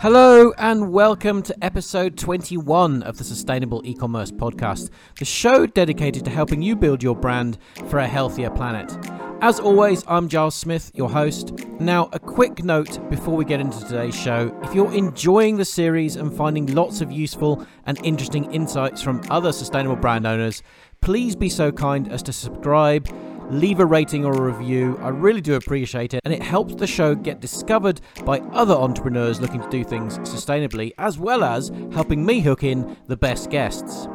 Hello and welcome to episode 21 of the Sustainable E-commerce podcast, the show dedicated to helping you build your brand for a healthier planet. As always, I'm Giles Smith, your host. Now, a quick note before we get into today's show. If you're enjoying the series and finding lots of useful and interesting insights from other sustainable brand owners, please be so kind as to subscribe leave a rating or a review. I really do appreciate it, and it helps the show get discovered by other entrepreneurs looking to do things sustainably, as well as helping me hook in the best guests.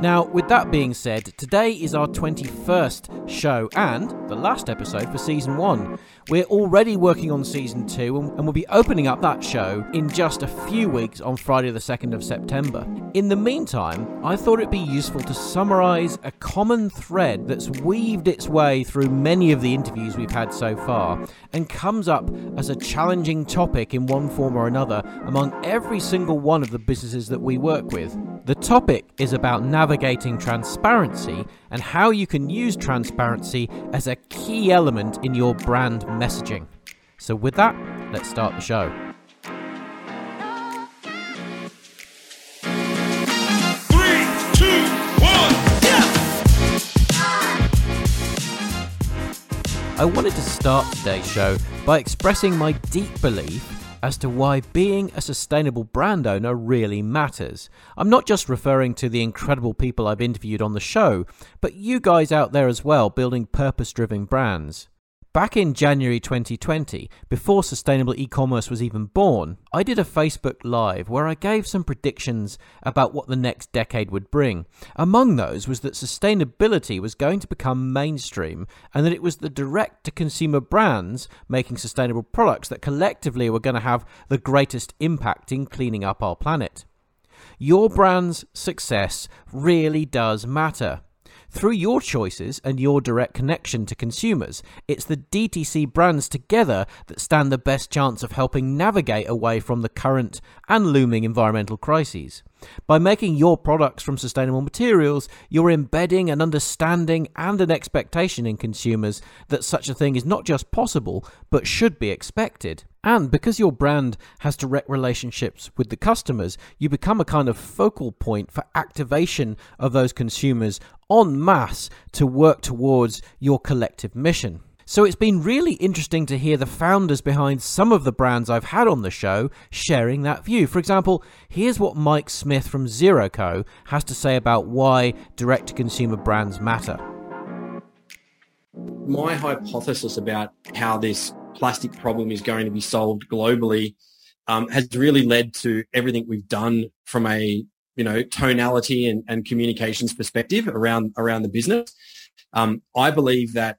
Now, with that being said, today is our 21st show and the last episode for season one. We're already working on season two and we'll be opening up that show in just a few weeks on Friday, the 2nd of September. In the meantime, I thought it'd be useful to summarize a common thread that's weaved its way through many of the interviews we've had so far and comes up as a challenging topic in one form or another among every single one of the businesses that we work with. The topic is about navigating transparency and how you can use transparency as a key element in your brand messaging. So, with that, let's start the show. Three, two, one. I wanted to start today's show by expressing my deep belief as to why being a sustainable brand owner really matters. I'm not just referring to the incredible people I've interviewed on the show, but you guys out there as well building purpose driven brands. Back in January 2020, before sustainable e commerce was even born, I did a Facebook Live where I gave some predictions about what the next decade would bring. Among those was that sustainability was going to become mainstream and that it was the direct to consumer brands making sustainable products that collectively were going to have the greatest impact in cleaning up our planet. Your brand's success really does matter. Through your choices and your direct connection to consumers, it's the DTC brands together that stand the best chance of helping navigate away from the current and looming environmental crises. By making your products from sustainable materials, you're embedding an understanding and an expectation in consumers that such a thing is not just possible, but should be expected. And because your brand has direct relationships with the customers, you become a kind of focal point for activation of those consumers en masse to work towards your collective mission. So it's been really interesting to hear the founders behind some of the brands I've had on the show sharing that view. For example, here's what Mike Smith from ZeroCo has to say about why direct to consumer brands matter. My hypothesis about how this plastic problem is going to be solved globally um, has really led to everything we've done from a you know tonality and, and communications perspective around around the business. Um, I believe that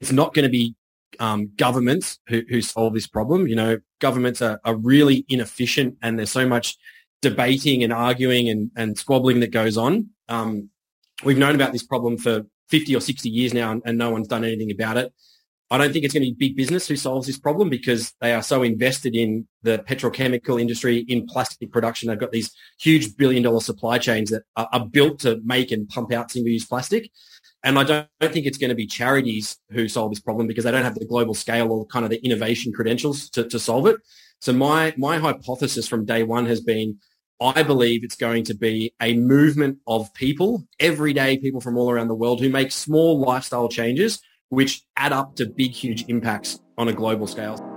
it's not going to be um, governments who, who solve this problem. You know, governments are, are really inefficient, and there's so much debating and arguing and, and squabbling that goes on. Um, we've known about this problem for 50 or 60 years now, and, and no one's done anything about it. I don't think it's going to be big business who solves this problem because they are so invested in the petrochemical industry, in plastic production. They've got these huge billion dollar supply chains that are, are built to make and pump out single use plastic. And I don't, don't, think it's going to be charities who solve this problem because they don't have the global scale or kind of the innovation credentials to, to solve it. So my, my hypothesis from day one has been I believe it's going to be a movement of people, everyday people from all around the world who make small lifestyle changes which add up to big, huge impacts on a global scale.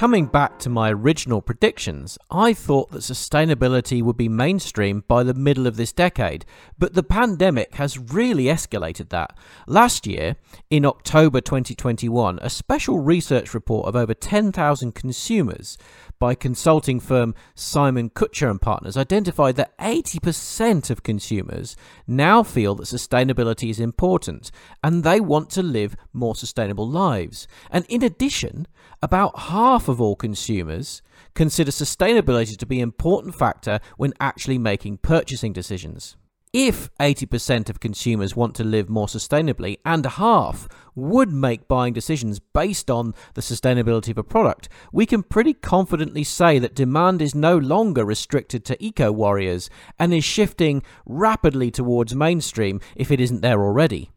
Coming back to my original predictions, I thought that sustainability would be mainstream by the middle of this decade, but the pandemic has really escalated that. Last year, in October 2021, a special research report of over 10,000 consumers by consulting firm Simon-Kucher and Partners identified that 80% of consumers now feel that sustainability is important and they want to live more sustainable lives. And in addition, about half of all consumers consider sustainability to be an important factor when actually making purchasing decisions. If 80% of consumers want to live more sustainably and half would make buying decisions based on the sustainability of a product, we can pretty confidently say that demand is no longer restricted to eco warriors and is shifting rapidly towards mainstream if it isn't there already.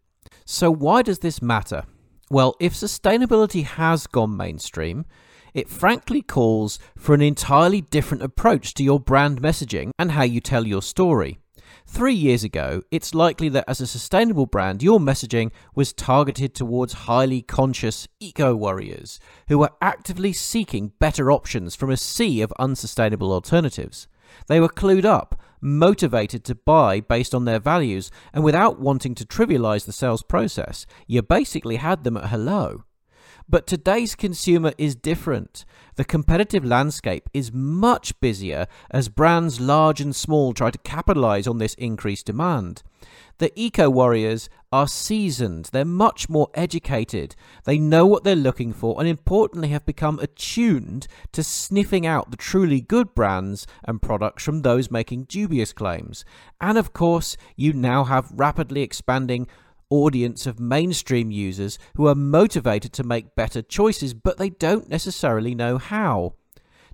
So, why does this matter? Well, if sustainability has gone mainstream, it frankly calls for an entirely different approach to your brand messaging and how you tell your story. Three years ago, it's likely that as a sustainable brand, your messaging was targeted towards highly conscious eco warriors who were actively seeking better options from a sea of unsustainable alternatives. They were clued up, motivated to buy based on their values, and without wanting to trivialize the sales process, you basically had them at hello. But today's consumer is different. The competitive landscape is much busier as brands large and small try to capitalize on this increased demand. The eco warriors are seasoned, they're much more educated, they know what they're looking for, and importantly, have become attuned to sniffing out the truly good brands and products from those making dubious claims. And of course, you now have rapidly expanding audience of mainstream users who are motivated to make better choices, but they don't necessarily know how.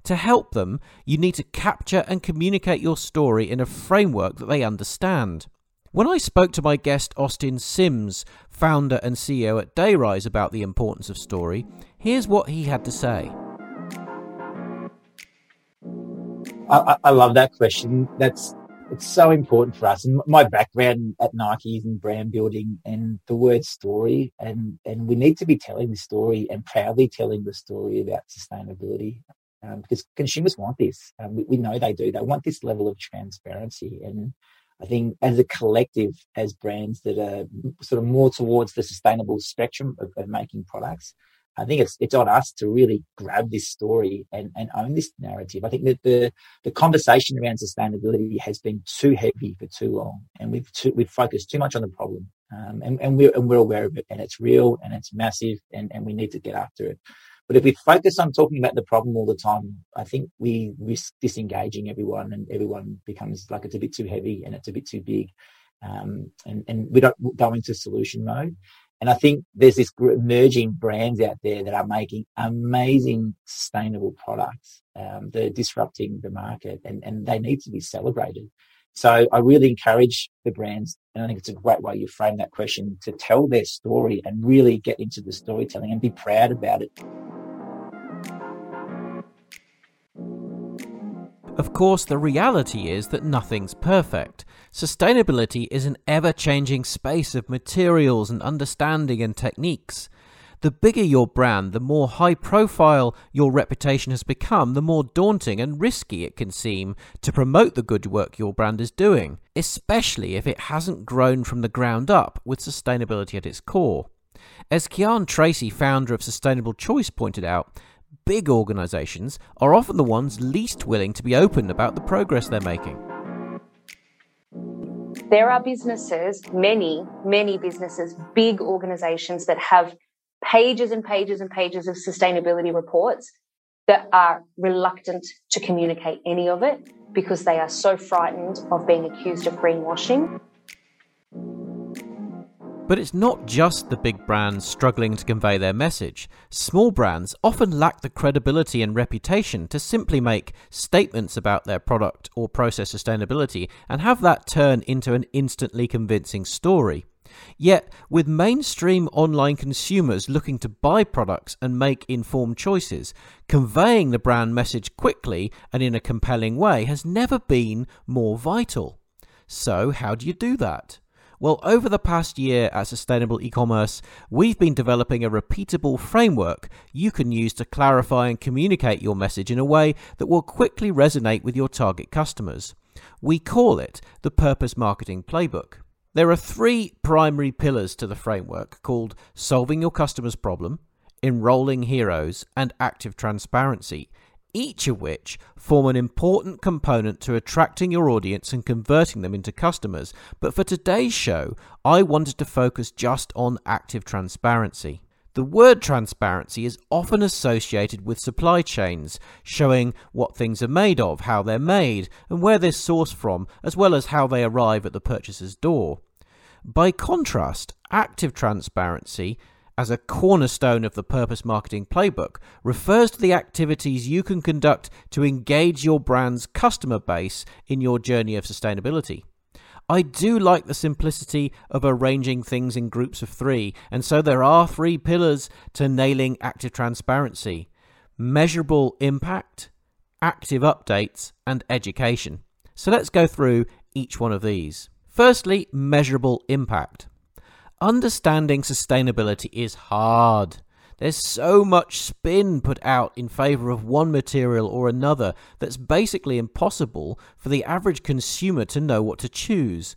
To help them, you need to capture and communicate your story in a framework that they understand. When I spoke to my guest Austin Sims, founder and CEO at Dayrise, about the importance of story, here's what he had to say. I, I love that question. That's it's so important for us. And my background at Nike is in brand building and the word story. And, and we need to be telling the story and proudly telling the story about sustainability um, because consumers want this. Um, we, we, know they do. They want this level of transparency. And I think as a collective, as brands that are sort of more towards the sustainable spectrum of, of making products, I think it's it's on us to really grab this story and, and own this narrative. I think that the the conversation around sustainability has been too heavy for too long, and we've too, we've focused too much on the problem, um, and and we're and we're aware of it, and it's real and it's massive, and and we need to get after it. But if we focus on talking about the problem all the time, I think we risk disengaging everyone, and everyone becomes like it's a bit too heavy and it's a bit too big, um, and and we don't go into solution mode. And I think there's this emerging brands out there that are making amazing sustainable products. Um, that are disrupting the market and, and they need to be celebrated. So I really encourage the brands, and I think it's a great way you frame that question to tell their story and really get into the storytelling and be proud about it. Of course, the reality is that nothing's perfect. Sustainability is an ever changing space of materials and understanding and techniques. The bigger your brand, the more high profile your reputation has become, the more daunting and risky it can seem to promote the good work your brand is doing, especially if it hasn't grown from the ground up with sustainability at its core. As Kian Tracy, founder of Sustainable Choice, pointed out, big organisations are often the ones least willing to be open about the progress they're making. There are businesses, many, many businesses, big organizations that have pages and pages and pages of sustainability reports that are reluctant to communicate any of it because they are so frightened of being accused of greenwashing. But it's not just the big brands struggling to convey their message. Small brands often lack the credibility and reputation to simply make statements about their product or process sustainability and have that turn into an instantly convincing story. Yet, with mainstream online consumers looking to buy products and make informed choices, conveying the brand message quickly and in a compelling way has never been more vital. So, how do you do that? Well, over the past year at Sustainable E-commerce, we've been developing a repeatable framework you can use to clarify and communicate your message in a way that will quickly resonate with your target customers. We call it the Purpose Marketing Playbook. There are three primary pillars to the framework called solving your customer's problem, enrolling heroes, and active transparency, each of which form an important component to attracting your audience and converting them into customers. But for today's show, I wanted to focus just on active transparency. The word transparency is often associated with supply chains, showing what things are made of, how they're made, and where they're sourced from, as well as how they arrive at the purchaser's door. By contrast, active transparency as a cornerstone of the Purpose Marketing Playbook refers to the activities you can conduct to engage your brand's customer base in your journey of sustainability. I do like the simplicity of arranging things in groups of three, and so there are three pillars to nailing active transparency measurable impact, active updates, and education. So let's go through each one of these. Firstly, measurable impact. Understanding sustainability is hard. There's so much spin put out in favour of one material or another that's basically impossible for the average consumer to know what to choose.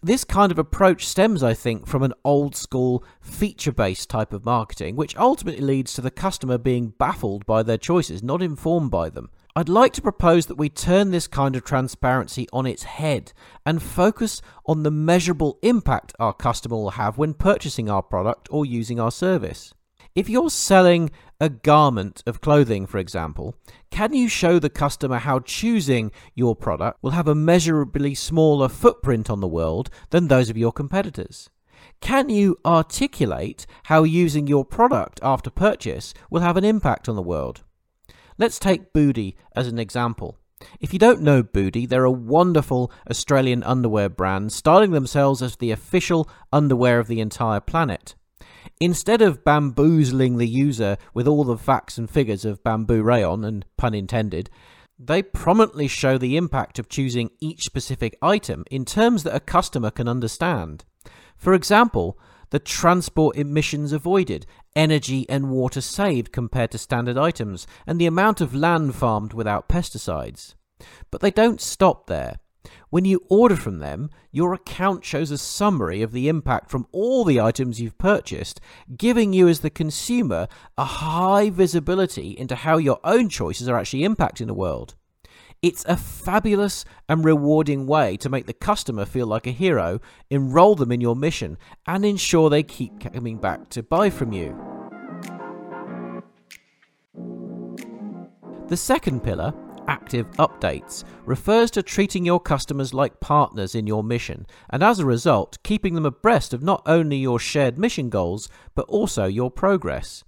This kind of approach stems, I think, from an old school feature based type of marketing, which ultimately leads to the customer being baffled by their choices, not informed by them. I'd like to propose that we turn this kind of transparency on its head and focus on the measurable impact our customer will have when purchasing our product or using our service. If you're selling a garment of clothing, for example, can you show the customer how choosing your product will have a measurably smaller footprint on the world than those of your competitors? Can you articulate how using your product after purchase will have an impact on the world? Let's take Boody as an example. If you don't know Boody, they're a wonderful Australian underwear brand, styling themselves as the official underwear of the entire planet. Instead of bamboozling the user with all the facts and figures of bamboo rayon, and pun intended, they prominently show the impact of choosing each specific item in terms that a customer can understand. For example, the transport emissions avoided, energy and water saved compared to standard items, and the amount of land farmed without pesticides. But they don't stop there. When you order from them, your account shows a summary of the impact from all the items you've purchased, giving you, as the consumer, a high visibility into how your own choices are actually impacting the world. It's a fabulous and rewarding way to make the customer feel like a hero, enroll them in your mission, and ensure they keep coming back to buy from you. The second pillar active updates refers to treating your customers like partners in your mission, and as a result, keeping them abreast of not only your shared mission goals, but also your progress.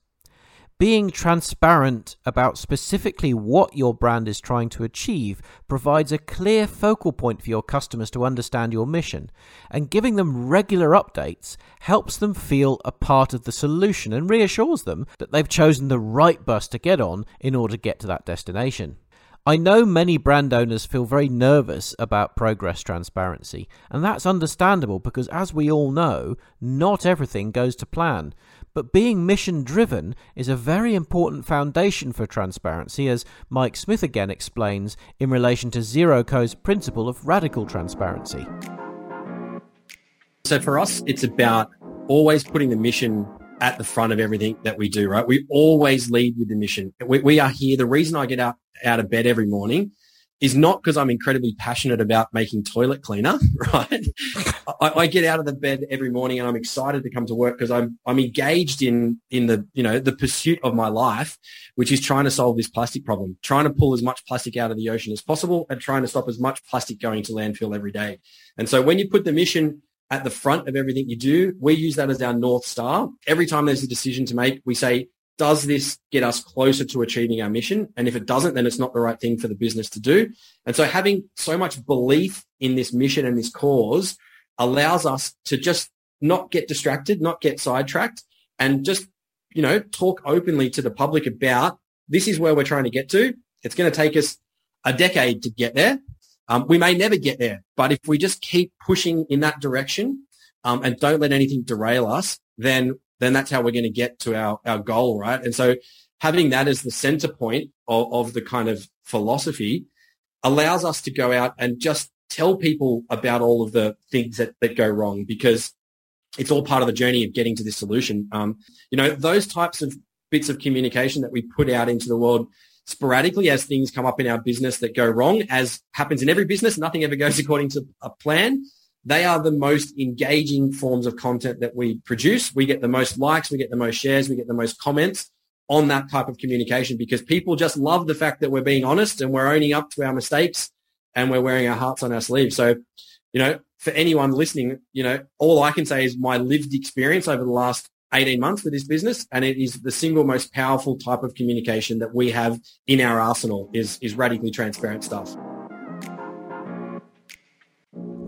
Being transparent about specifically what your brand is trying to achieve provides a clear focal point for your customers to understand your mission, and giving them regular updates helps them feel a part of the solution and reassures them that they've chosen the right bus to get on in order to get to that destination. I know many brand owners feel very nervous about progress transparency, and that's understandable because, as we all know, not everything goes to plan. But being mission driven is a very important foundation for transparency, as Mike Smith again explains in relation to Zero Zeroco's principle of radical transparency. So for us, it's about always putting the mission at the front of everything that we do, right? We always lead with the mission. We, we are here. The reason I get out, out of bed every morning is not because I'm incredibly passionate about making toilet cleaner, right? I, I, get out of the bed every morning and I'm excited to come to work because I'm I'm engaged in in the you know the pursuit of my life, which is trying to solve this plastic problem, trying to pull as much plastic out of the ocean as possible, and trying to stop as much plastic going to landfill every day. And so when you put the mission at the front of everything you do. We use that as our North Star. Every time there's a decision to make, we say, does this get us closer to achieving our mission? And if it doesn't, then it's not the right thing for the business to do. And so having so much belief in this mission and this cause allows us to just not get distracted, not get sidetracked and just, you know, talk openly to the public about this is where we're trying to get to. It's going to take us a decade to get there. Um, we may never get there, but if we just keep pushing in that direction um, and don't let anything derail us, then then that's how we're going to get to our, our goal, right? And so having that as the center point of, of the kind of philosophy allows us to go out and just tell people about all of the things that, that go wrong because it's all part of the journey of getting to this solution. Um, you know, those types of bits of communication that we put out into the world sporadically as things come up in our business that go wrong, as happens in every business. Nothing ever goes according to a plan. They are the most engaging forms of content that we produce. We get the most likes, we get the most shares, we get the most comments on that type of communication because people just love the fact that we're being honest and we're owning up to our mistakes and we're wearing our hearts on our sleeves. So, you know, for anyone listening, you know, all I can say is my lived experience over the last 18 months with this business and it is the single most powerful type of communication that we have in our arsenal is, is radically transparent stuff.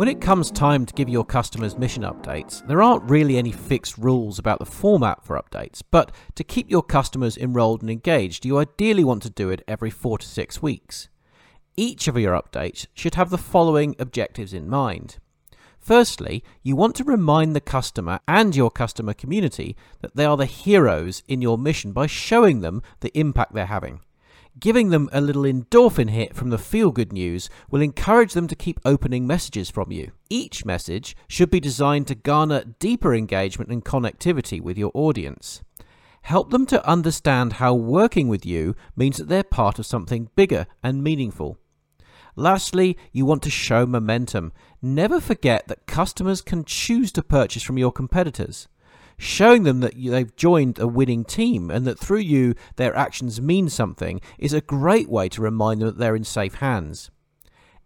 When it comes time to give your customers mission updates, there aren't really any fixed rules about the format for updates, but to keep your customers enrolled and engaged, you ideally want to do it every four to six weeks. Each of your updates should have the following objectives in mind. Firstly, you want to remind the customer and your customer community that they are the heroes in your mission by showing them the impact they're having. Giving them a little endorphin hit from the feel good news will encourage them to keep opening messages from you. Each message should be designed to garner deeper engagement and connectivity with your audience. Help them to understand how working with you means that they're part of something bigger and meaningful. Lastly, you want to show momentum. Never forget that customers can choose to purchase from your competitors. Showing them that they've joined a winning team and that through you their actions mean something is a great way to remind them that they're in safe hands.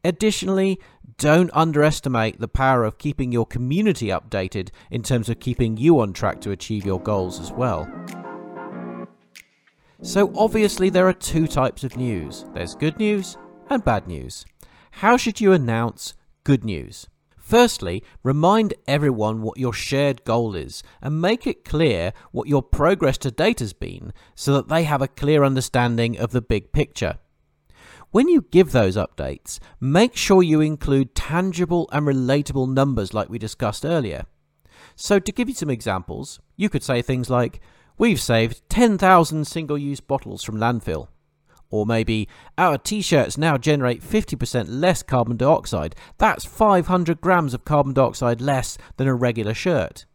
Additionally, don't underestimate the power of keeping your community updated in terms of keeping you on track to achieve your goals as well. So, obviously, there are two types of news there's good news and bad news. How should you announce good news? Firstly, remind everyone what your shared goal is and make it clear what your progress to date has been so that they have a clear understanding of the big picture. When you give those updates, make sure you include tangible and relatable numbers like we discussed earlier. So, to give you some examples, you could say things like, We've saved 10,000 single use bottles from landfill. Or maybe, our t shirts now generate 50% less carbon dioxide. That's 500 grams of carbon dioxide less than a regular shirt.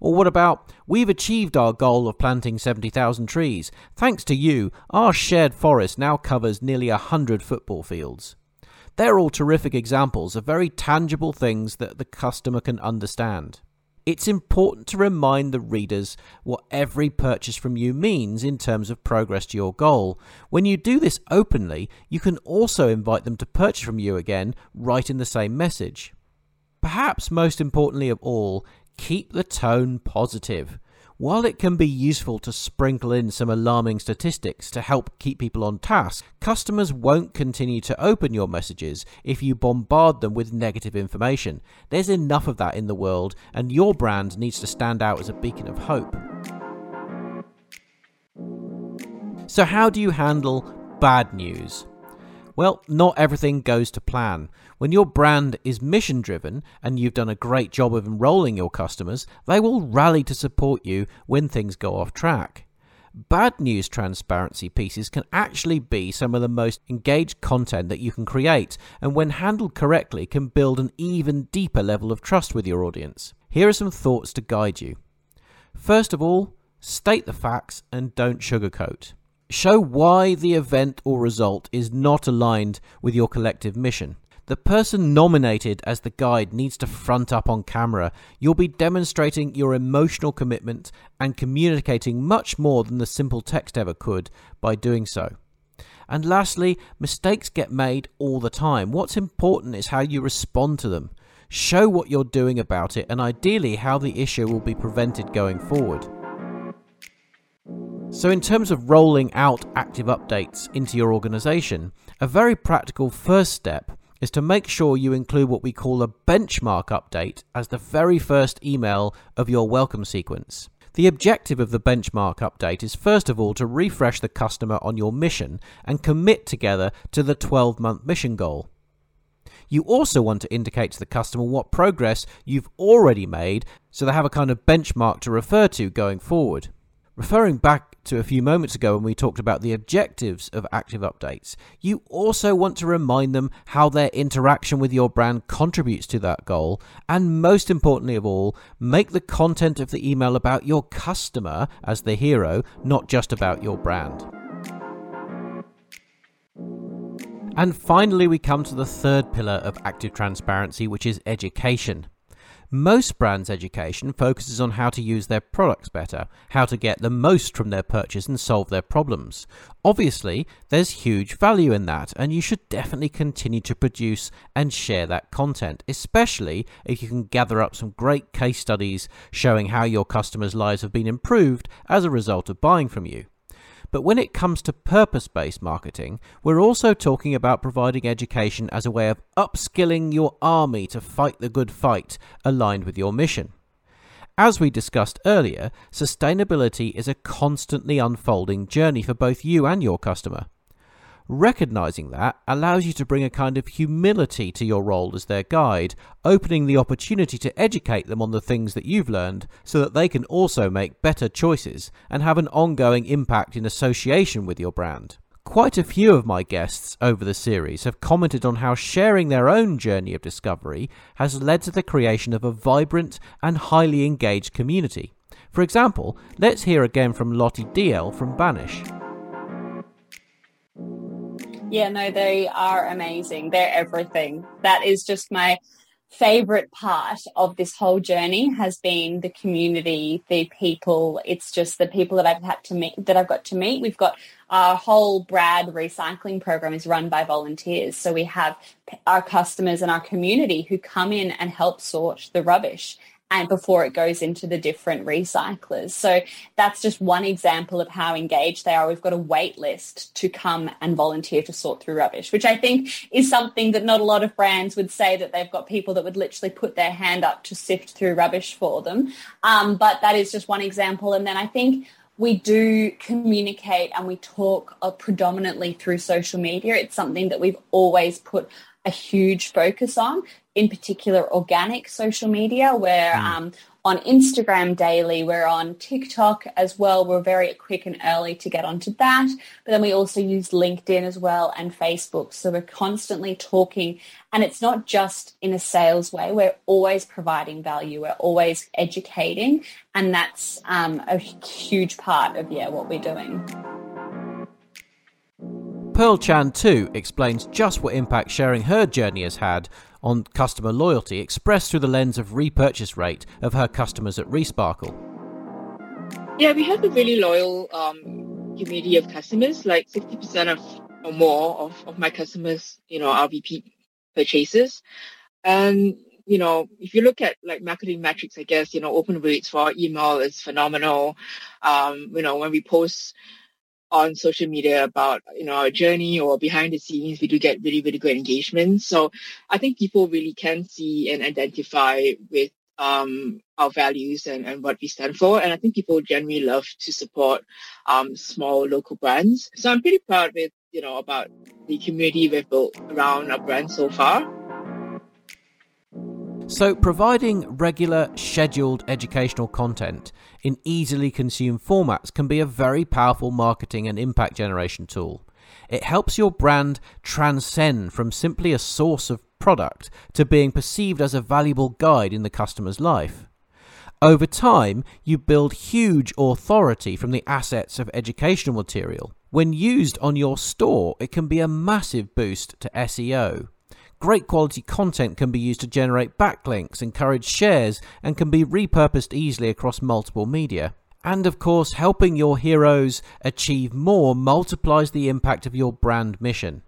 Or what about, we've achieved our goal of planting 70,000 trees. Thanks to you, our shared forest now covers nearly 100 football fields. They're all terrific examples of very tangible things that the customer can understand. It's important to remind the readers what every purchase from you means in terms of progress to your goal. When you do this openly, you can also invite them to purchase from you again right in the same message. Perhaps most importantly of all, keep the tone positive. While it can be useful to sprinkle in some alarming statistics to help keep people on task, customers won't continue to open your messages if you bombard them with negative information. There's enough of that in the world, and your brand needs to stand out as a beacon of hope. So, how do you handle bad news? Well, not everything goes to plan. When your brand is mission driven and you've done a great job of enrolling your customers, they will rally to support you when things go off track. Bad news transparency pieces can actually be some of the most engaged content that you can create, and when handled correctly, can build an even deeper level of trust with your audience. Here are some thoughts to guide you. First of all, state the facts and don't sugarcoat. Show why the event or result is not aligned with your collective mission. The person nominated as the guide needs to front up on camera. You'll be demonstrating your emotional commitment and communicating much more than the simple text ever could by doing so. And lastly, mistakes get made all the time. What's important is how you respond to them. Show what you're doing about it and ideally how the issue will be prevented going forward. So, in terms of rolling out active updates into your organization, a very practical first step is to make sure you include what we call a benchmark update as the very first email of your welcome sequence. The objective of the benchmark update is first of all to refresh the customer on your mission and commit together to the 12 month mission goal. You also want to indicate to the customer what progress you've already made so they have a kind of benchmark to refer to going forward. Referring back to a few moments ago when we talked about the objectives of active updates, you also want to remind them how their interaction with your brand contributes to that goal, and most importantly of all, make the content of the email about your customer as the hero, not just about your brand. And finally, we come to the third pillar of active transparency, which is education. Most brands' education focuses on how to use their products better, how to get the most from their purchase and solve their problems. Obviously, there's huge value in that, and you should definitely continue to produce and share that content, especially if you can gather up some great case studies showing how your customers' lives have been improved as a result of buying from you. But when it comes to purpose based marketing, we're also talking about providing education as a way of upskilling your army to fight the good fight aligned with your mission. As we discussed earlier, sustainability is a constantly unfolding journey for both you and your customer. Recognizing that allows you to bring a kind of humility to your role as their guide, opening the opportunity to educate them on the things that you've learned so that they can also make better choices and have an ongoing impact in association with your brand. Quite a few of my guests over the series have commented on how sharing their own journey of discovery has led to the creation of a vibrant and highly engaged community. For example, let's hear again from Lottie Dalziel from Banish. Yeah, no, they are amazing. They're everything. That is just my favorite part of this whole journey has been the community, the people. It's just the people that I've had to meet, that I've got to meet. We've got our whole Brad recycling program is run by volunteers. So we have our customers and our community who come in and help sort the rubbish and before it goes into the different recyclers. So that's just one example of how engaged they are. We've got a wait list to come and volunteer to sort through rubbish, which I think is something that not a lot of brands would say that they've got people that would literally put their hand up to sift through rubbish for them. Um, but that is just one example. And then I think we do communicate and we talk uh, predominantly through social media. It's something that we've always put a huge focus on, in particular organic social media, where mm. um, on Instagram daily, we're on TikTok as well. We're very quick and early to get onto that. But then we also use LinkedIn as well and Facebook. So we're constantly talking and it's not just in a sales way. We're always providing value. We're always educating. And that's um, a huge part of, yeah, what we're doing. Pearl Chan too explains just what impact sharing her journey has had on customer loyalty expressed through the lens of repurchase rate of her customers at Resparkle. Yeah, we have a really loyal um, community of customers. Like 60% of or more of, of my customers, you know, are repeat purchases. And, you know, if you look at like marketing metrics, I guess, you know, open rates for our email is phenomenal. Um, you know, when we post on social media about you know our journey or behind the scenes we do get really really good engagement. So i think people really can see and identify with um, our values and, and what we stand for. And i think people generally love to support um, small local brands. So i'm pretty proud with you know about the community we've built around our brand so far so, providing regular, scheduled educational content in easily consumed formats can be a very powerful marketing and impact generation tool. It helps your brand transcend from simply a source of product to being perceived as a valuable guide in the customer's life. Over time, you build huge authority from the assets of educational material. When used on your store, it can be a massive boost to SEO. Great quality content can be used to generate backlinks, encourage shares, and can be repurposed easily across multiple media. And of course, helping your heroes achieve more multiplies the impact of your brand mission.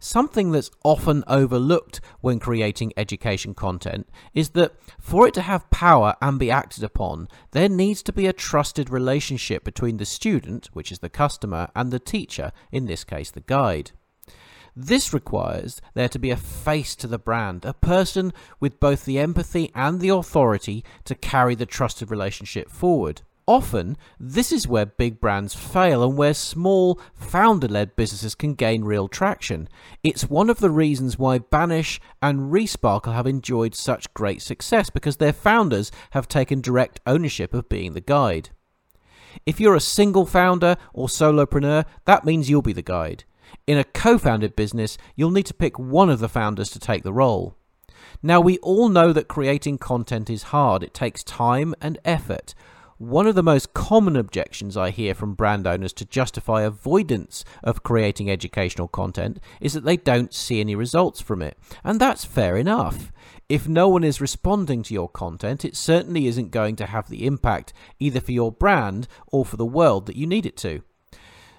Something that's often overlooked when creating education content is that for it to have power and be acted upon, there needs to be a trusted relationship between the student, which is the customer, and the teacher, in this case the guide. This requires there to be a face to the brand, a person with both the empathy and the authority to carry the trusted relationship forward. Often, this is where big brands fail and where small, founder led businesses can gain real traction. It's one of the reasons why Banish and Resparkle have enjoyed such great success because their founders have taken direct ownership of being the guide. If you're a single founder or solopreneur, that means you'll be the guide. In a co founded business, you'll need to pick one of the founders to take the role. Now, we all know that creating content is hard, it takes time and effort. One of the most common objections I hear from brand owners to justify avoidance of creating educational content is that they don't see any results from it. And that's fair enough. If no one is responding to your content, it certainly isn't going to have the impact either for your brand or for the world that you need it to.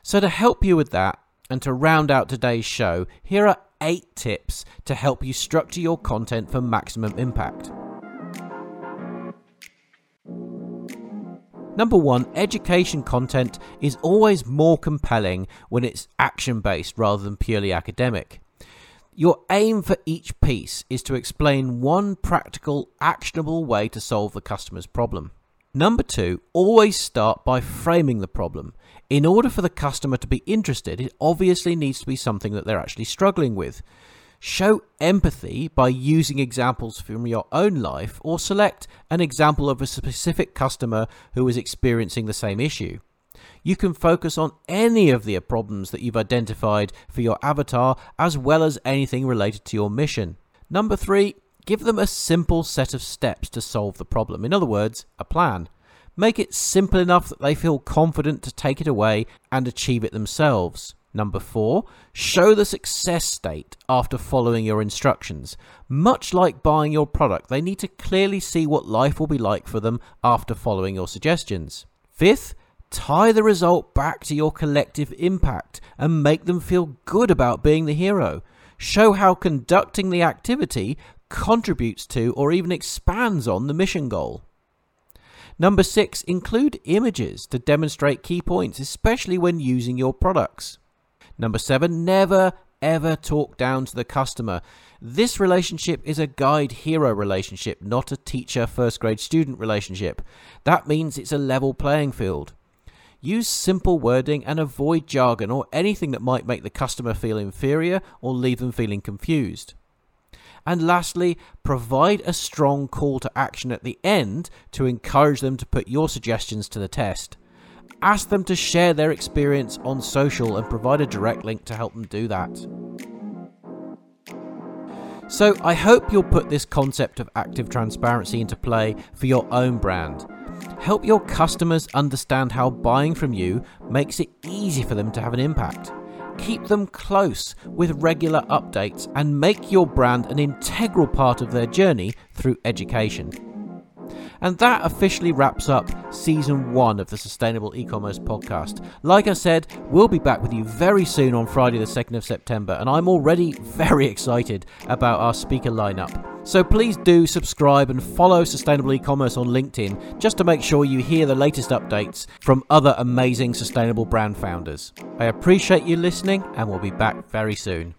So, to help you with that, and to round out today's show, here are eight tips to help you structure your content for maximum impact. Number one, education content is always more compelling when it's action based rather than purely academic. Your aim for each piece is to explain one practical, actionable way to solve the customer's problem. Number two, always start by framing the problem. In order for the customer to be interested, it obviously needs to be something that they're actually struggling with. Show empathy by using examples from your own life or select an example of a specific customer who is experiencing the same issue. You can focus on any of the problems that you've identified for your avatar as well as anything related to your mission. Number three, give them a simple set of steps to solve the problem. In other words, a plan. Make it simple enough that they feel confident to take it away and achieve it themselves. Number four, show the success state after following your instructions. Much like buying your product, they need to clearly see what life will be like for them after following your suggestions. Fifth, tie the result back to your collective impact and make them feel good about being the hero. Show how conducting the activity contributes to or even expands on the mission goal. Number six, include images to demonstrate key points, especially when using your products. Number seven, never ever talk down to the customer. This relationship is a guide hero relationship, not a teacher first grade student relationship. That means it's a level playing field. Use simple wording and avoid jargon or anything that might make the customer feel inferior or leave them feeling confused. And lastly, provide a strong call to action at the end to encourage them to put your suggestions to the test. Ask them to share their experience on social and provide a direct link to help them do that. So, I hope you'll put this concept of active transparency into play for your own brand. Help your customers understand how buying from you makes it easy for them to have an impact. Keep them close with regular updates and make your brand an integral part of their journey through education. And that officially wraps up season one of the Sustainable E-commerce podcast. Like I said, we'll be back with you very soon on Friday the 2nd of September, and I'm already very excited about our speaker lineup. So please do subscribe and follow Sustainable E-commerce on LinkedIn just to make sure you hear the latest updates from other amazing sustainable brand founders. I appreciate you listening and we'll be back very soon.